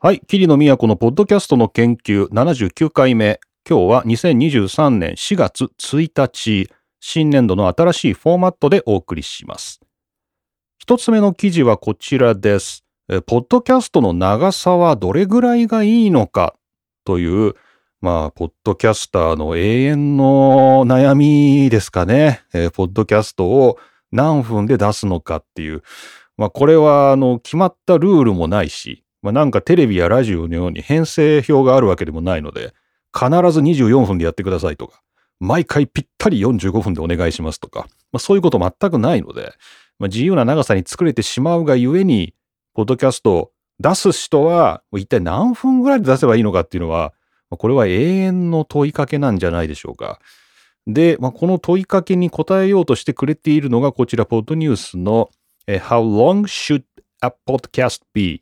はい。桐野都のポッドキャストの研究79回目。今日は2023年4月1日、新年度の新しいフォーマットでお送りします。一つ目の記事はこちらです。ポッドキャストの長さはどれぐらいがいいのか？という、まあ、ポッドキャスターの永遠の悩みですかね。えーポッドキャストを何分で出すのかっていう。まあ、これは、あの、決まったルールもないし、まあ、なんかテレビやラジオのように編成表があるわけでもないので、必ず24分でやってくださいとか、毎回ぴったり45分でお願いしますとか、まあ、そういうこと全くないので、まあ、自由な長さに作れてしまうがゆえに、ポッドキャストを出す人は、一体何分ぐらいで出せばいいのかっていうのは、これは永遠の問いかけなんじゃないでしょうか。で、まあ、この問いかけに答えようとしてくれているのが、こちら、ポッドニュースの、How long should a podcast be?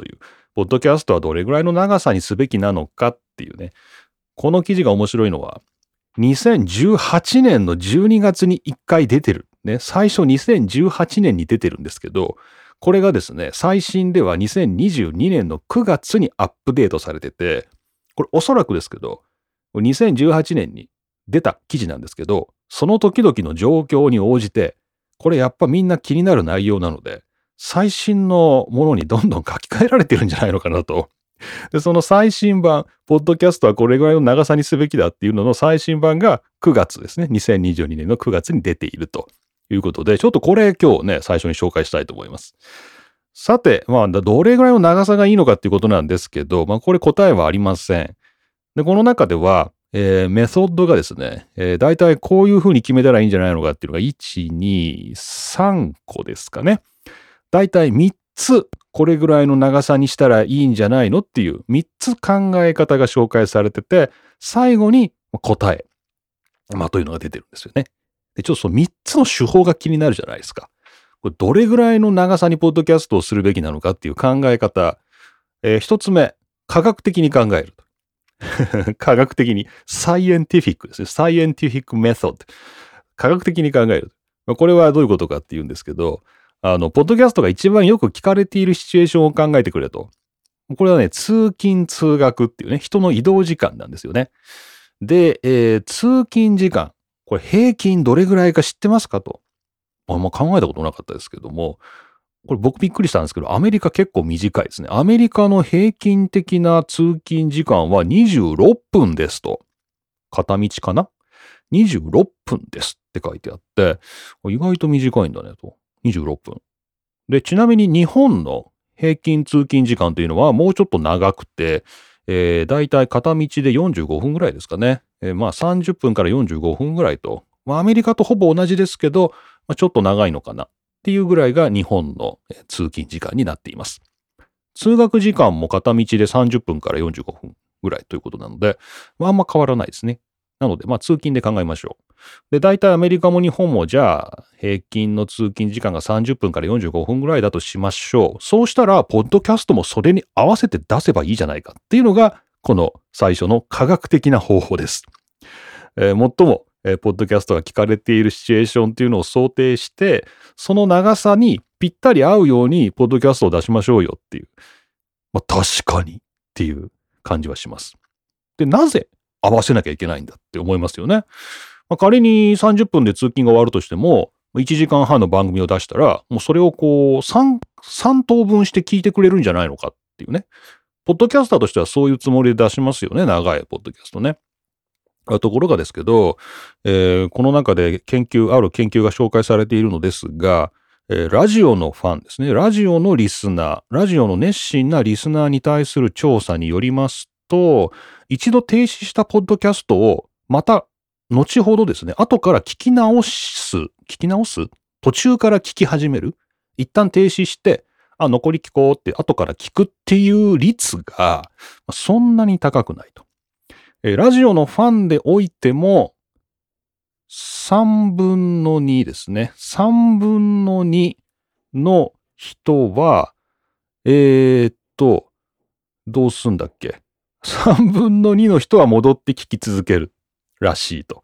という、ポッドキャストはどれぐらいの長さにすべきなのかっていうね。この記事が面白いのは、2018年の12月に1回出てる。ね、最初2018年に出てるんですけど、これがですね、最新では2022年の9月にアップデートされてて、これおそらくですけど、2018年に出た記事なんですけど、その時々の状況に応じて、これやっぱみんな気になる内容なので、最新のものにどんどん書き換えられてるんじゃないのかなと。で、その最新版、ポッドキャストはこれぐらいの長さにすべきだっていうのの最新版が9月ですね。2022年の9月に出ているということで、ちょっとこれ今日ね、最初に紹介したいと思います。さて、まあ、どれぐらいの長さがいいのかっていうことなんですけど、まあ、これ答えはありません。で、この中では、えーメソッドがですね、えー、大体こういうふうに決めたらいいんじゃないのかっていうのが、1、2、3個ですかね。大体3つ、これぐらいの長さにしたらいいんじゃないのっていう3つ考え方が紹介されてて、最後に答え、まあ、というのが出てるんですよね。で、ちょっとその3つの手法が気になるじゃないですか。これどれぐらいの長さにポッドキャストをするべきなのかっていう考え方。えー一つ目、科学的に考える。科学的に、サイエンティフィックですね。サイエンティフィックメソッド。科学的に考える。これはどういうことかっていうんですけど、あの、ポッドキャストが一番よく聞かれているシチュエーションを考えてくれと。これはね、通勤通学っていうね、人の移動時間なんですよね。で、えー通勤時間。これ平均どれぐらいか知ってますかと。あんま考えたことなかったですけども、これ僕びっくりしたんですけど、アメリカ結構短いですね。アメリカの平均的な通勤時間は26分ですと。片道かな ?26 分ですって書いてあって、意外と短いんだねと。26分。で、ちなみに日本の平均通勤時間というのはもうちょっと長くて、えー、だいたい片道で45分ぐらいですかね。えーまあ30分から45分ぐらいと。まあアメリカとほぼ同じですけど、まあ、ちょっと長いのかなっていうぐらいが日本の通勤時間になっています。通学時間も片道で30分から45分ぐらいということなので、まあ、あんま変わらないですね。なので、まあ通勤で考えましょう。で、大体アメリカも日本もじゃあ平均の通勤時間が30分から45分ぐらいだとしましょう。そうしたら、ポッドキャストもそれに合わせて出せばいいじゃないかっていうのが、この最初の科学的な方法です。えー最も、えーポッドキャストが聞かれているシチュエーションっていうのを想定して、その長さにぴったり合うように、ポッドキャストを出しましょうよっていう。まあ、確かにっていう感じはします。で、なぜ合わせなきゃいけないんだって思いますよね。まあ、仮に30分で通勤が終わるとしても、1時間半の番組を出したら、もうそれをこう3、3等分して聞いてくれるんじゃないのかっていうね。ポッドキャスターとしてはそういうつもりで出しますよね。長いポッドキャストね。ところがですけど、えーこの中で研究、ある研究が紹介されているのですが、えーラジオのファンですね。ラジオのリスナー、ラジオの熱心なリスナーに対する調査によりますと、一度停止したポッドキャストをまた後ほどですね、後から聞き直す、聞き直す途中から聞き始める一旦停止して、あ、残り聞こうって後から聞くっていう率が、そんなに高くないと。えラジオのファンでおいても、3分の2ですね。3分の2の人は、えーっと、どうすんだっけ？?3 分の2の人は戻って聞き続けるらしいと。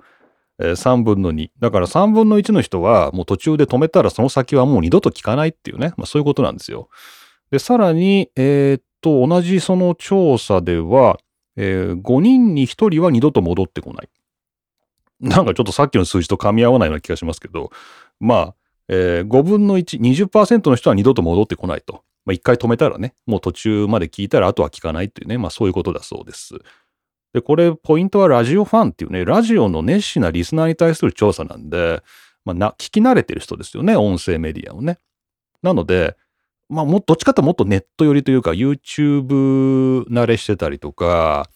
えー3分の2。だから3分の1の人はもう途中で止めたらその先はもう二度と聞かないっていうね。まあそういうことなんですよ。で、さらに、えーっと、同じその調査では、えー、5人に1人は二度と戻ってこない。なんかちょっとさっきの数字と噛み合わないような気がしますけど、まあ、えー、5分の1、20%の人は二度と戻ってこないと。まあ、一回止めたらね、もう途中まで聞いたらあとは聞かないっていうね、まあそういうことだそうです。で、これ、ポイントはラジオファンっていうね、ラジオの熱心なリスナーに対する調査なんで、まあ、な、聞き慣れてる人ですよね、音声メディアをね。なので、まあ、もどっちかというともっとネット寄りというか、YouTube 慣れしてたりとか、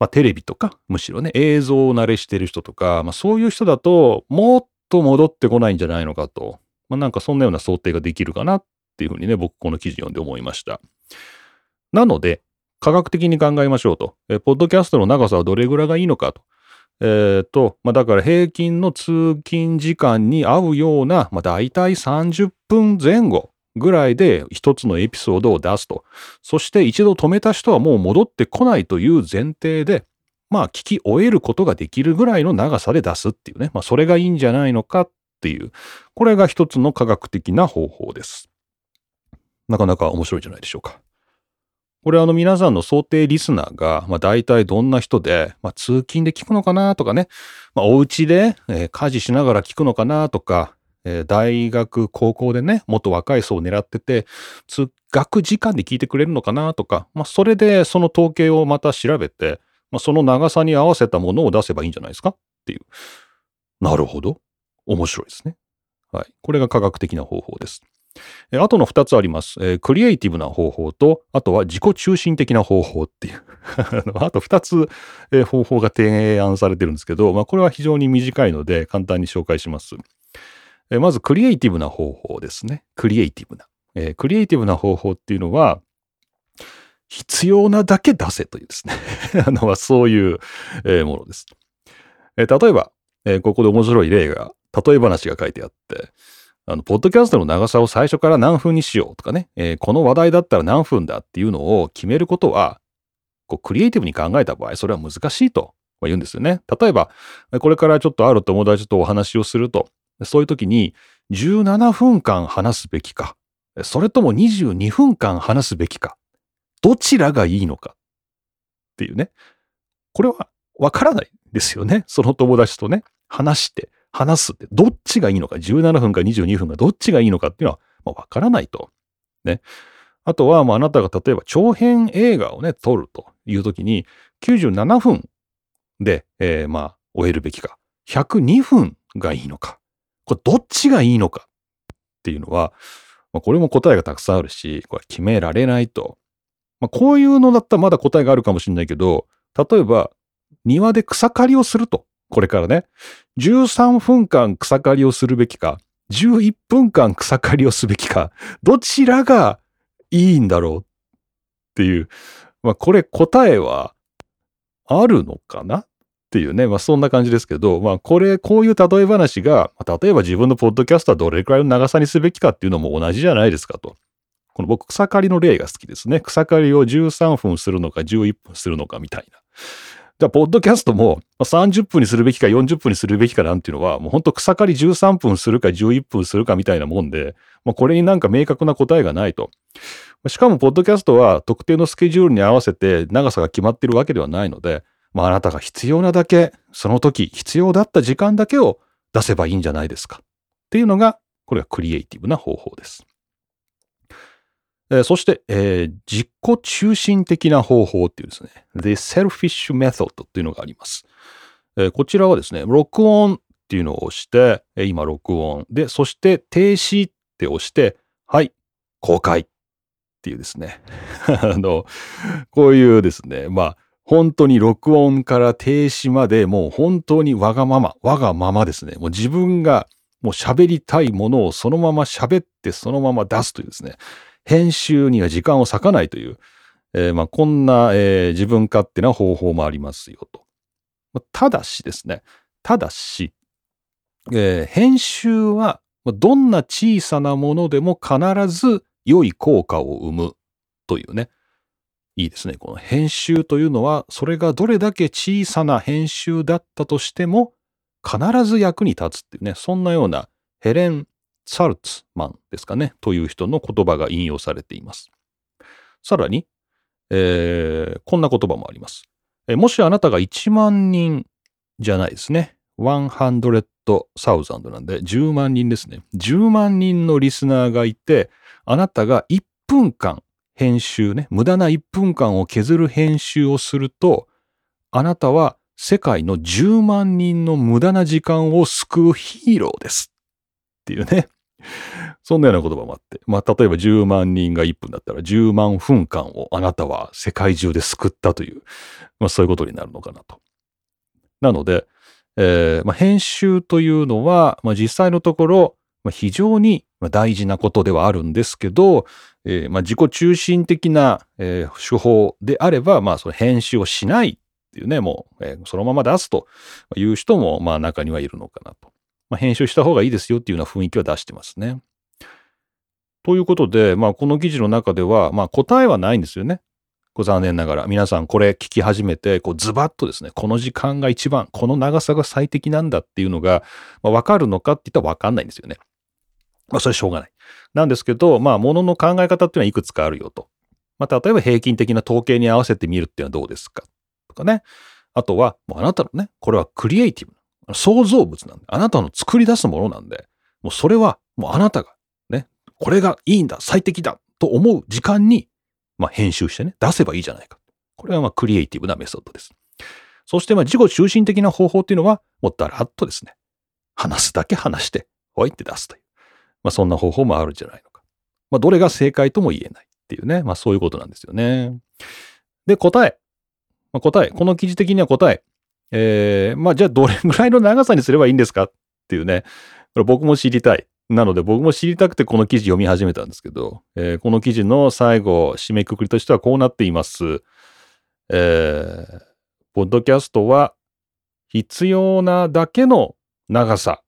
まあ、テレビとか、むしろね、映像を慣れしてる人とか、まあ、そういう人だと、もっと戻ってこないんじゃないのかと。まあ、なんかそんなような想定ができるかなっっていうふうにね、僕この記事読んで思いました。なので、科学的に考えましょうと。え、ポッドキャストの長さはどれぐらいがいいのかと。えっ、と、まあ、だから平均の通勤時間に合うような、まあ、大体30分前後ぐらいで一つのエピソードを出すと。そして一度止めた人はもう戻ってこないという前提で、まあ聞き終えることができるぐらいの長さで出すっていうね。まあそれがいいんじゃないのかっていう。これが一つの科学的な方法です。なかなか面白いんじゃないでしょうか。これあの皆さんの想定リスナーが、まあ大体どんな人で、まあ通勤で聞くのかなとかね、まあお家で、えー、家事しながら聞くのかなとか、えー、大学、高校でね、もっと若い層を狙ってて、通学時間で聞いてくれるのかなとか、まあ、それでその統計をまた調べて、まあ、その長さに合わせたものを出せばいいんじゃないですか？っていう。なるほど。面白いですね。はい。これが科学的な方法です。えあとの2つあります、えー、クリエイティブな方法と、あとは自己中心的な方法っていう あと2つ、えー、方法が提案されてるんですけど、まあ、これは非常に短いので簡単に紹介します。えまずクリエイティブな方法ですね。クリエイティブな。え、クリエイティブな方法っていうのは、必要なだけ出せというですね あの、そういう、え、ものです。え、例えば、え、ここで面白い例が、例え話が書いてあって、あの、ポッドキャストの長さを最初から何分にしようとかね、えー、この話題だったら何分だっていうのを決めることは、こう、クリエイティブに考えた場合、それは難しいと言うんですよね。例えば、これからちょっとある友達とお話をすると、そういう時に17分間話すべきか、それとも22分間話すべきか、どちらがいいのかっていうね。これはわからないですよね。その友達とね、話して、話すって、どっちがいいのか、17分か22分か、どっちがいいのかっていうのは、わからないと。ね。あとは、まあ、あなたが例えば長編映画をね、撮るという時に、97分で、えー、まあ、終えるべきか、102分がいいのか。これどっちがいいのかっていうのは、まあ、これも答えがたくさんあるし、これ決められないと。まあ、こういうのだったらまだ答えがあるかもしれないけど、例えば、庭で草刈りをすると。これからね。13分間草刈りをするべきか、11分間草刈りをすべきか、どちらがいいんだろうっていう。まあ、これ答えはあるのかな？っていうね、まあそんな感じですけど、まあこれ、こういう例え話が、例えば自分のポッドキャストはどれくらいの長さにすべきかっていうのも同じじゃないですかと。この僕、草刈りの例が好きですね。草刈りを13分するのか11分するのかみたいな。じゃあ、ポッドキャストも30分にするべきか40分にするべきかなんていうのは、もう本当草刈り13分するか11分するかみたいなもんで、まあ、これになんか明確な答えがないと。しかも、ポッドキャストは特定のスケジュールに合わせて長さが決まっているわけではないので、まあ、あなたが必要なだけ、その時必要だった時間だけを出せばいいんじゃないですか。っていうのが、これがクリエイティブな方法です。え、そして、えー、自己中心的な方法っていうですね、The Selfish Method っていうのがあります。えー、こちらはですね、録音っていうのを押して、え今録音。で、そして停止って押して、はい、公開っていうですね。あの、こういうですね、まあ、本当に録音から停止までもう本当にわがまま、わがままですね。もう自分がもう喋りたいものをそのまま喋ってそのまま出すというですね。編集には時間を割かないという、えー、まあこんな、えー、自分勝手な方法もありますよと。まあただしですね。ただし、えー、編集はどんな小さなものでも必ず良い効果を生むというね。いいですね。この編集というのは、それがどれだけ小さな編集だったとしても、必ず役に立つっていうね、そんなようなヘレン・ツァルツマンですかね、という人の言葉が引用されています。さらに、えー、こんな言葉もあります。えもしあなたが1万人じゃないですね。100,000なんで10万人ですね。10万人のリスナーがいて、あなたが1分間編集ね、無駄な1分間を削る編集をすると、あなたは世界の10万人の無駄な時間を救うヒーローです。っていうね。そんなような言葉もあって。まあ、例えば10万人が1分だったら10万分間をあなたは世界中で救ったという、まあそういうことになるのかなと。なので、えーまあ、編集というのは、まあ、実際のところ、まあ、非常に大事なことではあるんですけど、えーまあ、自己中心的な、えー、手法であれば、まあ、その編集をしないっていうね、もう、えー、そのまま出すという人も、まあ、中にはいるのかなと。まあ、編集した方がいいですよっていうような雰囲気は出してますね。ということで、まあ、この記事の中では、まあ、答えはないんですよね。ご残念ながら、皆さんこれ聞き始めて、こうズバッとですね、この時間が一番、この長さが最適なんだっていうのが、まあ、わかるのかって言ったらわかんないんですよね。まあ、それはしょうがない。なんですけど、まあ、ものの考え方っていうのはいくつかあるよと。まあ、例えば平均的な統計に合わせてみるっていうのはどうですかとかね。あとは、もうあなたのね、これはクリエイティブな、創造物なんで、あなたの作り出すものなんで、もうそれはもうあなたがね、これがいいんだ、最適だと思う時間にまあ、編集してね、出せばいいじゃないか。これはまあクリエイティブなメソッドです。そしてまあ自己中心的な方法っていうのは、もうだらっとですね、話すだけ話して、ほいって出すという。まあそんな方法もあるんじゃないのか。まあどれが正解とも言えないっていうね、まあそういうことなんですよね。で、答え。まあ、答え。この記事的には答え。えー、まあじゃあどれぐらいの長さにすればいいんですかっていうね。これ僕も知りたい。なので僕も知りたくてこの記事読み始めたんですけど、えー、この記事の最後、締めくくりとしてはこうなっています。えー、ポッドキャストは必要なだけの長さ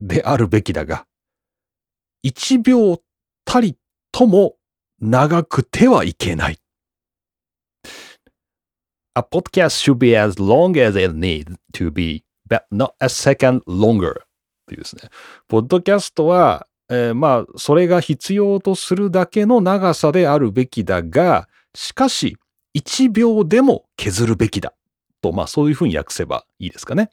であるべきだが、1秒たりとも長くてはいけない。A podcast should be as long as it needs to be, but not a second longer. ていうですね。ポッドキャストは、えー、まあ、それが必要とするだけの長さであるべきだが、しかし、1秒でも削るべきだ。と、まあ、そういうふうに訳せばいいですかね。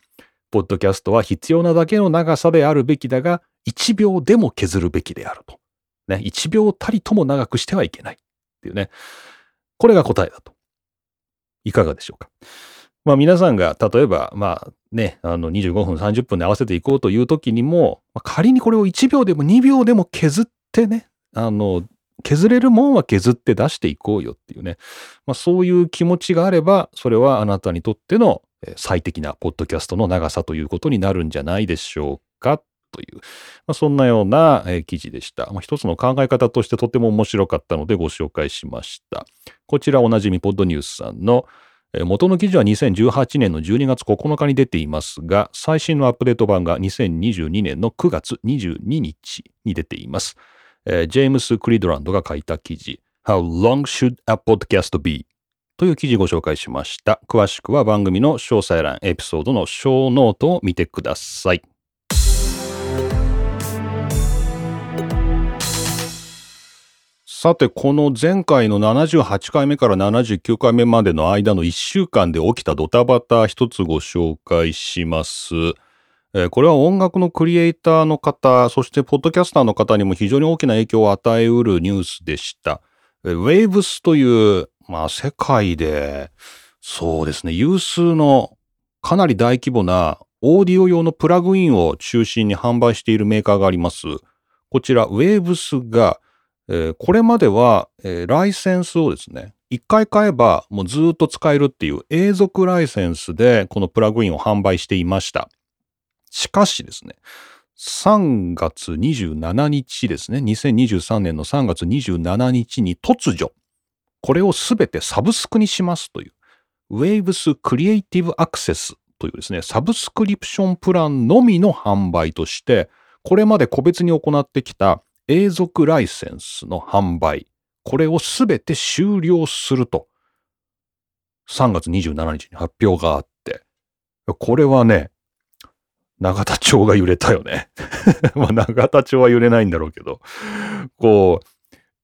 ポッドキャストは必要なだけの長さであるべきだが、1秒でも削るべきであると。ね、1秒たりとも長くしてはいけない。っていうね。これが答えだと。いかがでしょうか？まあ皆さんが例えば、まあね、あの25分30分で合わせていこうという時にも、まあ、仮にこれを1秒でも2秒でも削ってね、あの、削れるもんは削って出していこうよっていうね、まあ、そういう気持ちがあれば、それはあなたにとっての最適なポッドキャストの長さということになるんじゃないでしょうかという、まあ、そんなような記事でした。まあ、一つの考え方としてとても面白かったのでご紹介しました。こちらおなじみ Podnews さんの元の記事は2018年の12月9日に出ていますが、最新のアップデート版が2022年の9月22日に出ています。ジェームス・クリドランドが書いた記事、How long should a podcast be? という記事をご紹介しました。詳しくは番組の詳細欄、エピソードのショーノートを見てください。さて、この前回の78回目から79回目までの間の1週間で起きたドタバタ一つご紹介します。えー、これは音楽のクリエイターの方、そしてポッドキャスターの方にも非常に大きな影響を与えうるニュースでした。ウェーブスという、まあ世界で、そうですね、有数のかなり大規模なオーディオ用のプラグインを中心に販売しているメーカーがあります。こちら、ウェーブスがえー、これまでは、えー、ライセンスをですね、一回買えばもうずっと使えるっていう永続ライセンスでこのプラグインを販売していました。しかしですね、3月27日ですね、2023年の3月27日に突如、これをすべてサブスクにしますという、Waves Creative Access というですね、サブスクリプションプランのみの販売として、これまで個別に行ってきた永続ライセンスの販売、これをすべて終了すると、3月27日に発表があって、これはね、永田町が揺れたよね。まあ、永田町は揺れないんだろうけど、こう、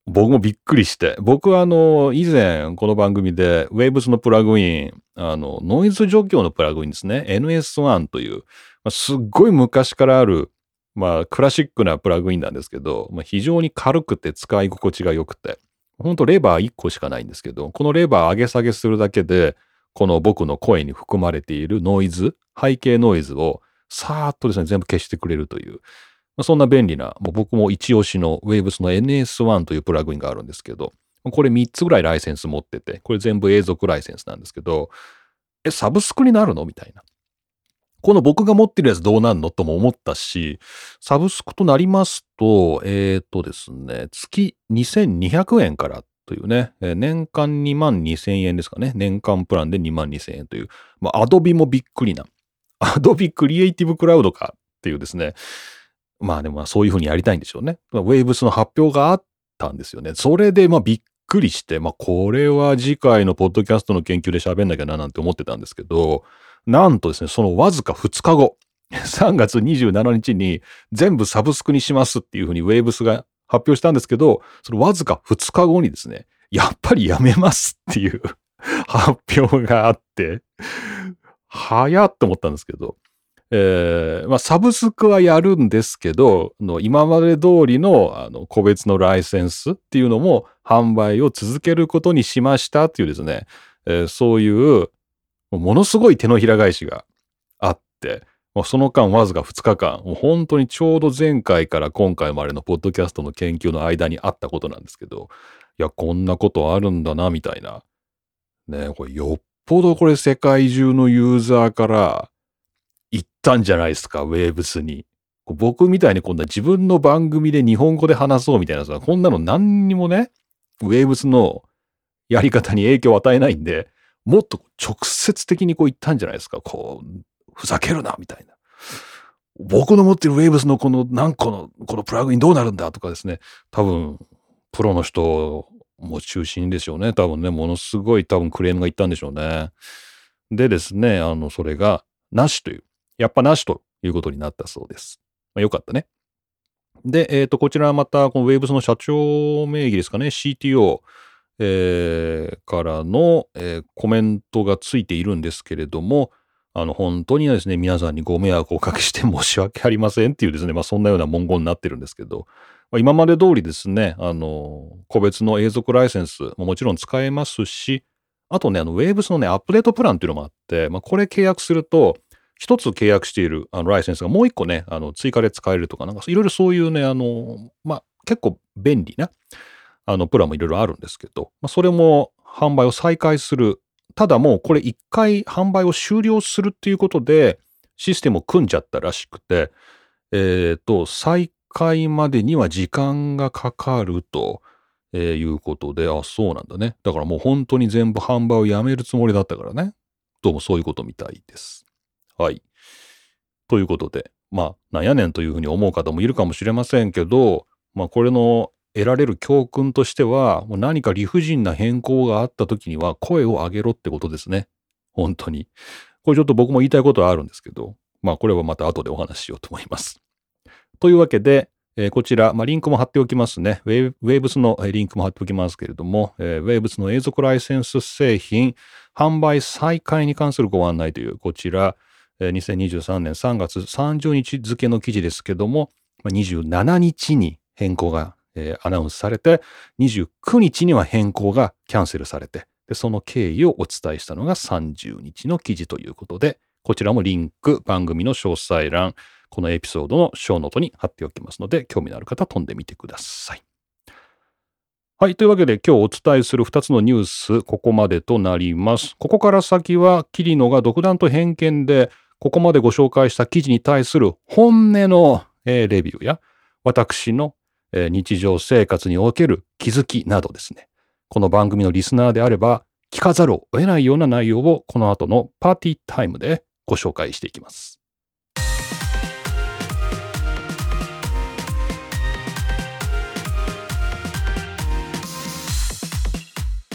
僕もびっくりして。僕はあの、以前この番組で Waves のプラグイン、あの、ノイズ除去のプラグインですね。NS1 という、まあ、すっごい昔からある、まあ、クラシックなプラグインなんですけど、まあ、非常に軽くて使い心地が良くて、ほんとレバー1個しかないんですけど、このレバー上げ下げするだけで、この僕の声に含まれているノイズ、背景ノイズをさーっとですね、全部消してくれるという、まあ、そんな便利な、もう僕も一押しの Waves の NS1 というプラグインがあるんですけど、これ3つぐらいライセンス持ってて、これ全部永続ライセンスなんですけど、え、サブスクになるの？みたいな。この僕が持ってるやつどうなんのとも思ったし、サブスクとなりますと、えっ、ー、とですね、月2200円からというね、年間2万2000円ですかね。年間プランで2万2000円という、まあ、アドビもびっくりな。アドビクリエイティブクラウドかっていうですね、まあでもそういうふうにやりたいんでしょうね。ウェーブスの発表があったんですよね。それでまあびっくりして、まあこれは次回のポッドキャストの研究で喋んなきゃななんて思ってたんですけど、なんとですね、そのわずか2日後、3月27日に全部サブスクにしますっていうふうにウェーブスが発表したんですけど、そのわずか2日後にですね、やっぱりやめますっていう 発表があって、早っと思ったんですけど、えー、まあ、サブスクはやるんですけど、今まで通りのあの個別のライセンスっていうのも販売を続けることにしましたっていうですね、えー、そういうものすごい手のひら返しがあって、その間わずか2日間、もう本当にちょうど前回から今回までのポッドキャストの研究の間にあったことなんですけど、いや、こんなことあるんだな、みたいな。ねこれよっぽどこれ世界中のユーザーから行ったんじゃないですか、ウェーブスに。僕みたいに今度は自分の番組で日本語で話そうみたいなさ、こんなの何にもね、ウェーブスのやり方に影響を与えないんで、もっと直接的にこう言ったんじゃないですか。こう、ふざけるな、みたいな。僕の持ってるウェーブスのこの何個のこのプラグインどうなるんだとかですね。多分、プロの人も中心でしょうね。多分ね、ものすごい多分クレームがいったんでしょうね。でですね、あの、それがなしというやっぱなしということになったそうです。まあ、よかったね。で、えっ、ー、と、こちらはまた、この Waves の社長名義ですかね、CTO、えー、からの、えー、コメントがついているんですけれども、あの、本当にですね、皆さんにご迷惑をおかけして申し訳ありませんっていうですね、まあそんなような文言になってるんですけど、まあ、今まで通りですね、あの、個別の永続ライセンスももちろん使えますし、あとね、あの、Waves のね、アップデートプランっていうのもあって、まあこれ契約すると、一つ契約しているあのライセンスがもう一個ね、あの追加で使えるとか、なんかいろいろそういうね、あの、まあ、結構便利な、あの、プランもいろいろあるんですけど、まあ、それも販売を再開する。ただもうこれ一回販売を終了するっていうことで、システムを組んじゃったらしくて、えっ、ー、と、再開までには時間がかかると、えー、いうことで、あ、そうなんだね。だからもう本当に全部販売をやめるつもりだったからね。どうもそういうことみたいです。はい。ということで、まあ、なんやねんというふうに思う方もいるかもしれませんけど、まあ、これの得られる教訓としては、もう何か理不尽な変更があった時には声を上げろってことですね。本当に。これちょっと僕も言いたいことはあるんですけど、まあこれはまた後でお話ししようと思います。というわけで、えー、こちら、まあ、リンクも貼っておきますね。ウェーブスのリンクも貼っておきますけれども、えー、ウェーブスの永続ライセンス製品販売再開に関するご案内という、こちら、2023年3月30日付の記事ですけども、27日に変更がアナウンスされて、29日には変更がキャンセルされて、でその経緯をお伝えしたのが30日の記事ということで、こちらもリンク、番組の詳細欄、このエピソードのショーノートに貼っておきますので、興味のある方飛んでみてください。はい。というわけで今日お伝えする2つのニュース、ここまでとなります。ここから先は、キリノが独断と偏見でここまでご紹介した記事に対する本音の、レビューや、私の、えー、日常生活における気づきなどですね、この番組のリスナーであれば、聞かざるを得ないような内容をこの後のパーティータイムでご紹介していきます。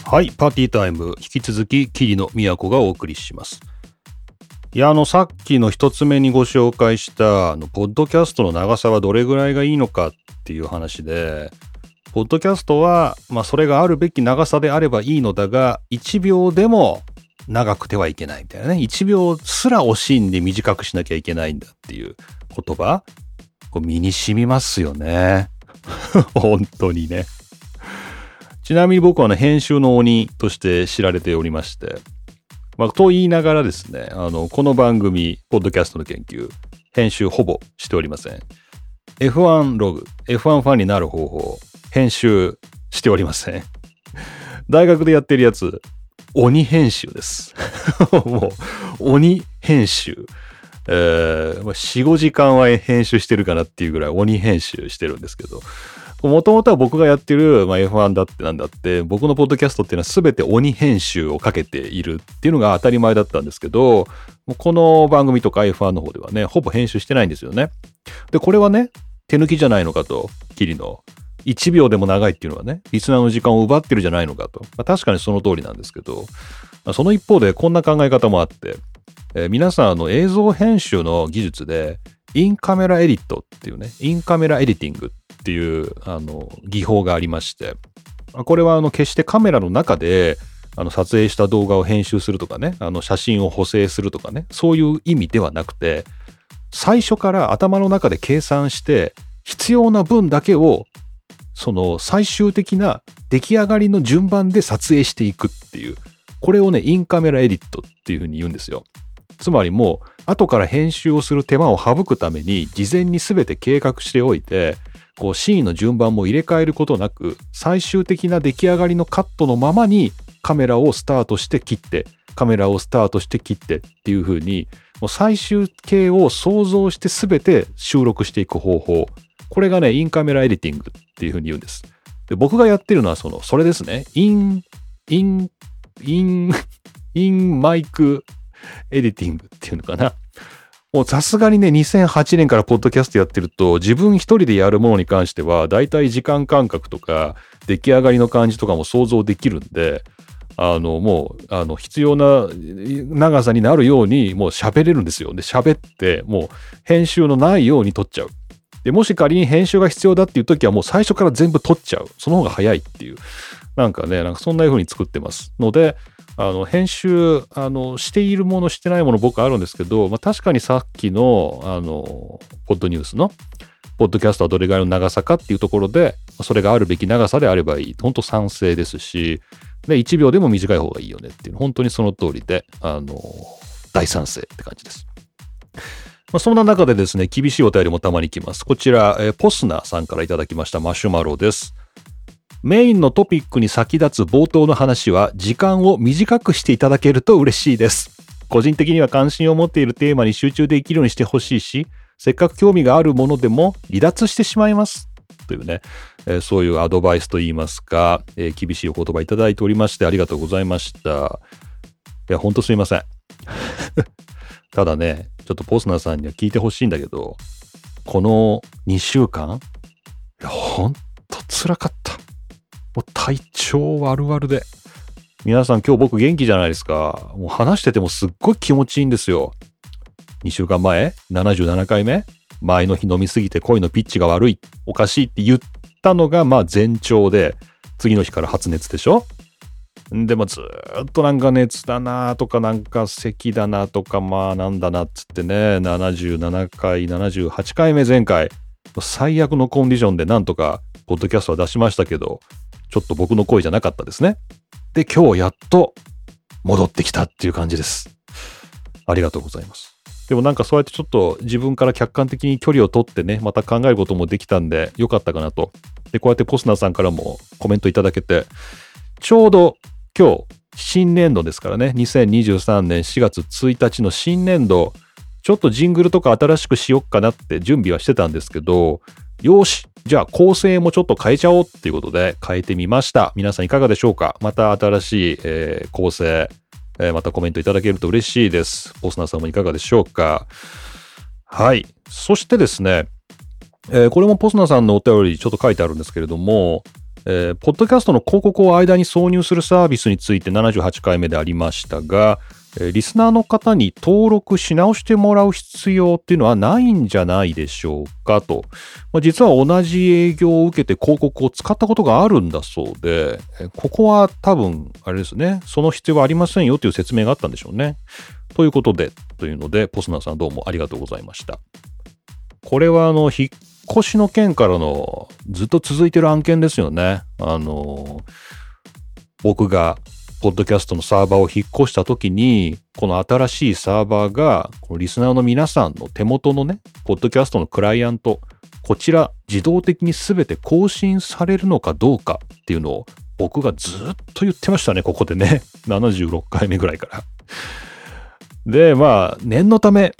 はい、パーティータイム、引き続き、桐野都がお送りします。いや、あの、さっきの一つ目にご紹介した、あの、ポッドキャストの長さはどれぐらいがいいのかっっていう話で、ポッドキャストは、まあ、それがあるべき長さであればいいのだが、1秒でも長くてはいけないみたいなね。1秒すら惜しんで短くしなきゃいけないんだっていう言葉、こう身に染みますよね。本当にね。ちなみに僕はね、編集の鬼として知られておりまして、まあ、と言いながらですね、あの、この番組、ポッドキャストの研究、編集ほぼしておりません。F1 ログ、F1 ファンになる方法、編集しておりません。大学でやってるやつ、鬼編集です。もう、鬼編集。えー、4、5時間は編集してるかなっていうぐらい鬼編集してるんですけど、もともとは僕がやってる、まあ、F1 だってなんだって、僕のポッドキャストっていうのは全て鬼編集をかけているっていうのが当たり前だったんですけど、この番組とか F1 の方ではね、ほぼ編集してないんですよね。で、これはね、手抜きじゃないのかと、キリの。1秒でも長いっていうのはね、リスナーの時間を奪ってるじゃないのかと。まあ、確かにその通りなんですけど、まあ、その一方でこんな考え方もあって、えー、皆さんあの映像編集の技術で、インカメラエディットっていうね、インカメラエディティングっていうあの技法がありまして、これはあの決してカメラの中であの撮影した動画を編集するとかね、あの写真を補正するとかね、そういう意味ではなくて、最初から頭の中で計算して必要な分だけをその最終的な出来上がりの順番で撮影していくっていう、これをね、インカメラエディットっていうふうに言うんですよ。つまりもう、後から編集をする手間を省くために、事前に全て計画しておいて、こうシーンの順番も入れ替えることなく、最終的な出来上がりのカットのままにカメラをスタートして切って、カメラをスタートして切ってっていう風に、もう最終形を想像して全て収録していく方法。これがね、インカメラエディティングっていう風に言うんです。で僕がやってるのはその、それですね。イン、in、in、in mic editing っていうのかな。もうさすがにね、2008年からポッドキャストやってると、自分一人でやるものに関しては、だいたい時間感覚とか、出来上がりの感じとかも想像できるんで、あの、もう、あの、必要な長さになるように、もう喋れるんですよ。で、喋って、もう、編集のないように撮っちゃう。で、もし仮に編集が必要だっていう時は、もう最初から全部撮っちゃう。その方が早いっていう。なんかね、なんかそんな風に作ってます。ので、あの、編集、あの、しているもの、してないもの僕あるんですけど、まあ、確かにさっきの、あの、ポッドニュースの、ポッドキャストはどれぐらいの長さかっていうところで、それがあるべき長さであればいい。本当賛成ですし、で、1秒でも短い方がいいよねっていう、本当にその通りで、あの、大賛成って感じです。まあ、そんな中でですね、厳しいお便りもたまに来ます。こちら、え、ポスナーさんからいただきましたマシュマロです。メインのトピックに先立つ冒頭の話は時間を短くしていただけると嬉しいです。個人的には関心を持っているテーマに集中できるようにしてほしいし、せっかく興味があるものでも離脱してしまいます。というね、え、そういうアドバイスといいますか、え、厳しいお言葉いただいておりましてありがとうございました。いや、ほんとすいません。ただね、ちょっとポスナーさんには聞いてほしいんだけど、この2週間、いや、ほんと辛かった。もう体調悪々で。皆さん今日僕元気じゃないですか。もう話しててもすっごい気持ちいいんですよ。2週間前 ?77 回目前の日飲みすぎて声のピッチが悪い、おかしいって言ったのがまあ前兆で、次の日から発熱でしょ？でもずっとなんか熱だなとかなんか咳だなとかまあなんだなっつってね、77回、78回目前回、最悪のコンディションでなんとかポッドキャストは出しましたけど、ちょっと僕の声じゃなかったですね。で、今日やっと戻ってきたっていう感じです。ありがとうございます。でもなんかそうやってちょっと自分から客観的に距離を取ってね、また考えることもできたんでよかったかなと。で、こうやってポスナーさんからもコメントいただけて、ちょうど今日、新年度ですからね、2023年4月1日の新年度、ちょっとジングルとか新しくしよっかなって準備はしてたんですけど、よし、じゃあ構成もちょっと変えちゃおうっていうことで変えてみました。皆さんいかがでしょうか？また新しい、えー、構成、えー、またコメントいただけると嬉しいです。ポスナーさんもいかがでしょうか？はい。そしてですね、えー、これもポスナーさんのお便りちょっと書いてあるんですけれども、えー、ポッドキャストの広告を間に挿入するサービスについて78回目でありましたが、リスナーの方に登録し直してもらう必要っていうのはないんじゃないでしょうかと。まあ、実は同じ営業を受けて広告を使ったことがあるんだそうで、ここは多分、あれですね、その必要はありませんよという説明があったんでしょうね。ということで、というので、ポスナーさんどうもありがとうございました。これはあの、引っ越しの件からのずっと続いてる案件ですよね。あの、僕がポッドキャストのサーバーを引っ越した時に、この新しいサーバーが、このリスナーの皆さんの手元のね、ポッドキャストのクライアント、こちら自動的に全て更新されるのかどうかっていうのを僕がずっと言ってましたね、ここでね。76回目ぐらいから。で、まあ、念のため、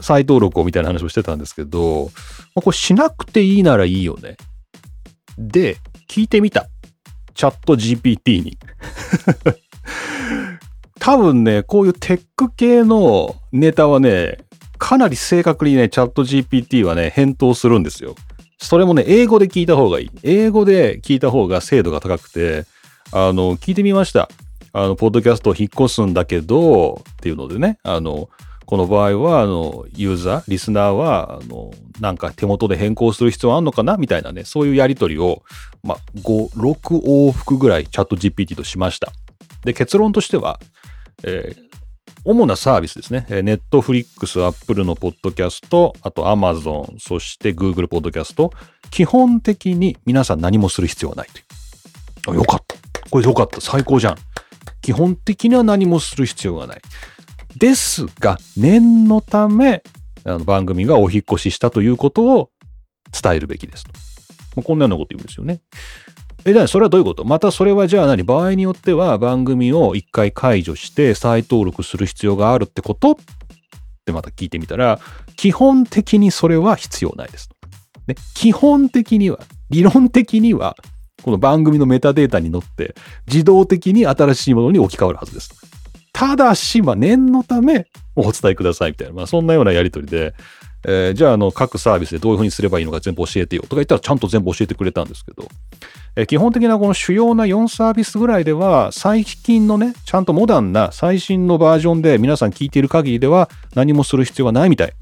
再登録をみたいな話をしてたんですけど、これしなくていいならいいよね。で、聞いてみた。チャット GPT に。多分ね、こういうテック系のネタはね、かなり正確にね、チャット GPT はね、返答するんですよ。それもね、英語で聞いた方がいい。英語で聞いた方が精度が高くて、あの、聞いてみました。あの、ポッドキャストを引っ越すんだけど、っていうのでね、あの、この場合は、あの、ユーザー、リスナーは、あの、なんか手元で変更する必要あんのかなみたいなね、そういうやりとりを、まあ、5、6往復ぐらいチャット GPT としました。で、結論としては、えー、主なサービスですね。ネットフリックス、アップルのポッドキャスト、あとアマゾン、そしてグーグルポッドキャスト。基本的に皆さん何もする必要はないという。あ、よかった。これよかった。最高じゃん。基本的には何もする必要がない。ですが、念のため、あの番組がお引越ししたということを伝えるべきですと。こんなようなこと言うんですよね。え、じゃあそれはどういうこと？またそれはじゃあ何？場合によっては番組を一回解除して再登録する必要があるってこと？ってまた聞いてみたら、基本的にそれは必要ないです。ね、基本的には、理論的には、この番組のメタデータに乗って自動的に新しいものに置き換わるはずです。ただし、まあ、念のためお伝えくださいみたいな、まあ、そんなようなやりとりで、えー、じゃあ、あの、各サービスでどういうふうにすればいいのか全部教えてよとか言ったらちゃんと全部教えてくれたんですけど、えー、基本的なこの主要な4サービスぐらいでは、最近のね、ちゃんとモダンな最新のバージョンで皆さん聞いている限りでは何もする必要はないみたい。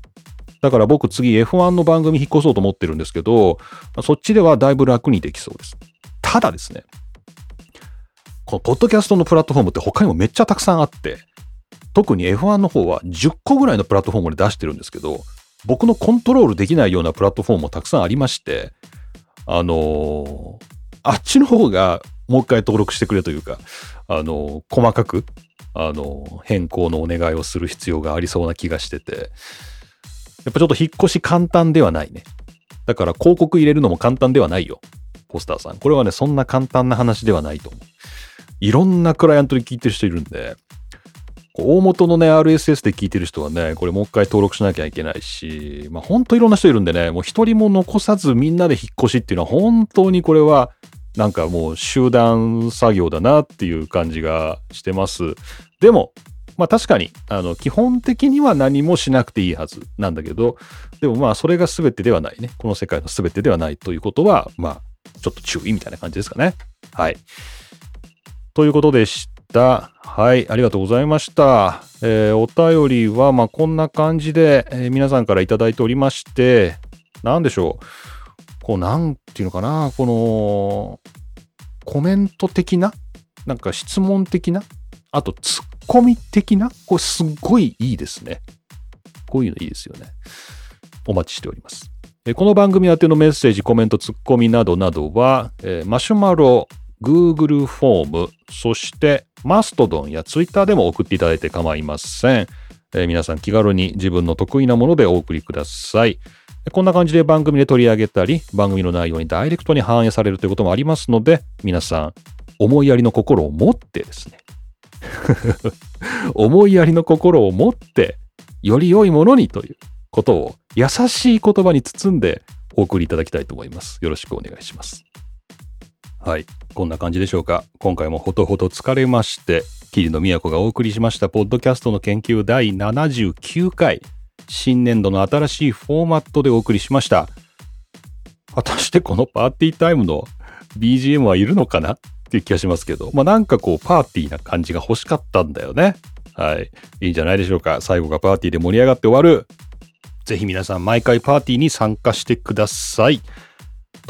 だから僕次 F1 の番組引っ越そうと思ってるんですけど、そっちではだいぶ楽にできそうです。ただですね、このポッドキャストのプラットフォームって他にもめっちゃたくさんあって、特に F1 の方は10個ぐらいのプラットフォームで出してるんですけど、僕のコントロールできないようなプラットフォームもたくさんありまして、あのー、あっちの方がもう一回登録してくれというか、あのー、細かく、あのー、変更のお願いをする必要がありそうな気がしてて、やっぱちょっと引っ越し簡単ではないね。だから広告入れるのも簡単ではないよ。ポスターさん。これはね、そんな簡単な話ではないと思う。いろんなクライアントで聞いてる人いるんで、大元のね、RSS で聞いてる人はね、これもう一回登録しなきゃいけないし、まあ本当いろんな人いるんでね、もう一人も残さずみんなで引っ越しっていうのは本当にこれはなんかもう集団作業だなっていう感じがしてます。でも、まあ確かに、あの、基本的には何もしなくていいはずなんだけど、でもまあそれが全てではないね。この世界の全てではないということは、まあ、ちょっと注意みたいな感じですかね。はい。ということでした。はい、ありがとうございました。えー、お便りは、まあ、こんな感じで、えー、皆さんからいただいておりまして、なんでしょう。こう、なんていうのかな、この、コメント的な、なんか質問的な、あと、ツッコミ的な、これすっごいいいですね。こういうのいいですよね。お待ちしております。この番組宛てのメッセージ、コメント、ツッコミなどなどは、えー、マシュマロ Google フォーム、そしてマストドンや Twitter でも送っていただいて構いません。えー、皆さん気軽に自分の得意なものでお送りください。こんな感じで番組で取り上げたり、番組の内容にダイレクトに反映されるということもありますので、皆さん、思いやりの心を持ってですね。思いやりの心を持って、より良いものにということを優しい言葉に包んでお送りいただきたいと思います。よろしくお願いします。はい。こんな感じでしょうか。今回もほとほと疲れまして、桐野都がお送りしましたポッドキャストの研究第79回、新年度の新しいフォーマットでお送りしました。果たしてこのパーティータイムの BGM はいるのかな？っていう気がしますけど、まあなんかこうパーティーな感じが欲しかったんだよね。はい。いいんじゃないでしょうか。最後がパーティーで盛り上がって終わる。ぜひ皆さん毎回パーティーに参加してください。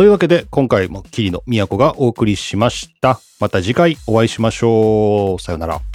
というわけで今回も桐野都がお送りしました。また次回お会いしましょう。さよなら。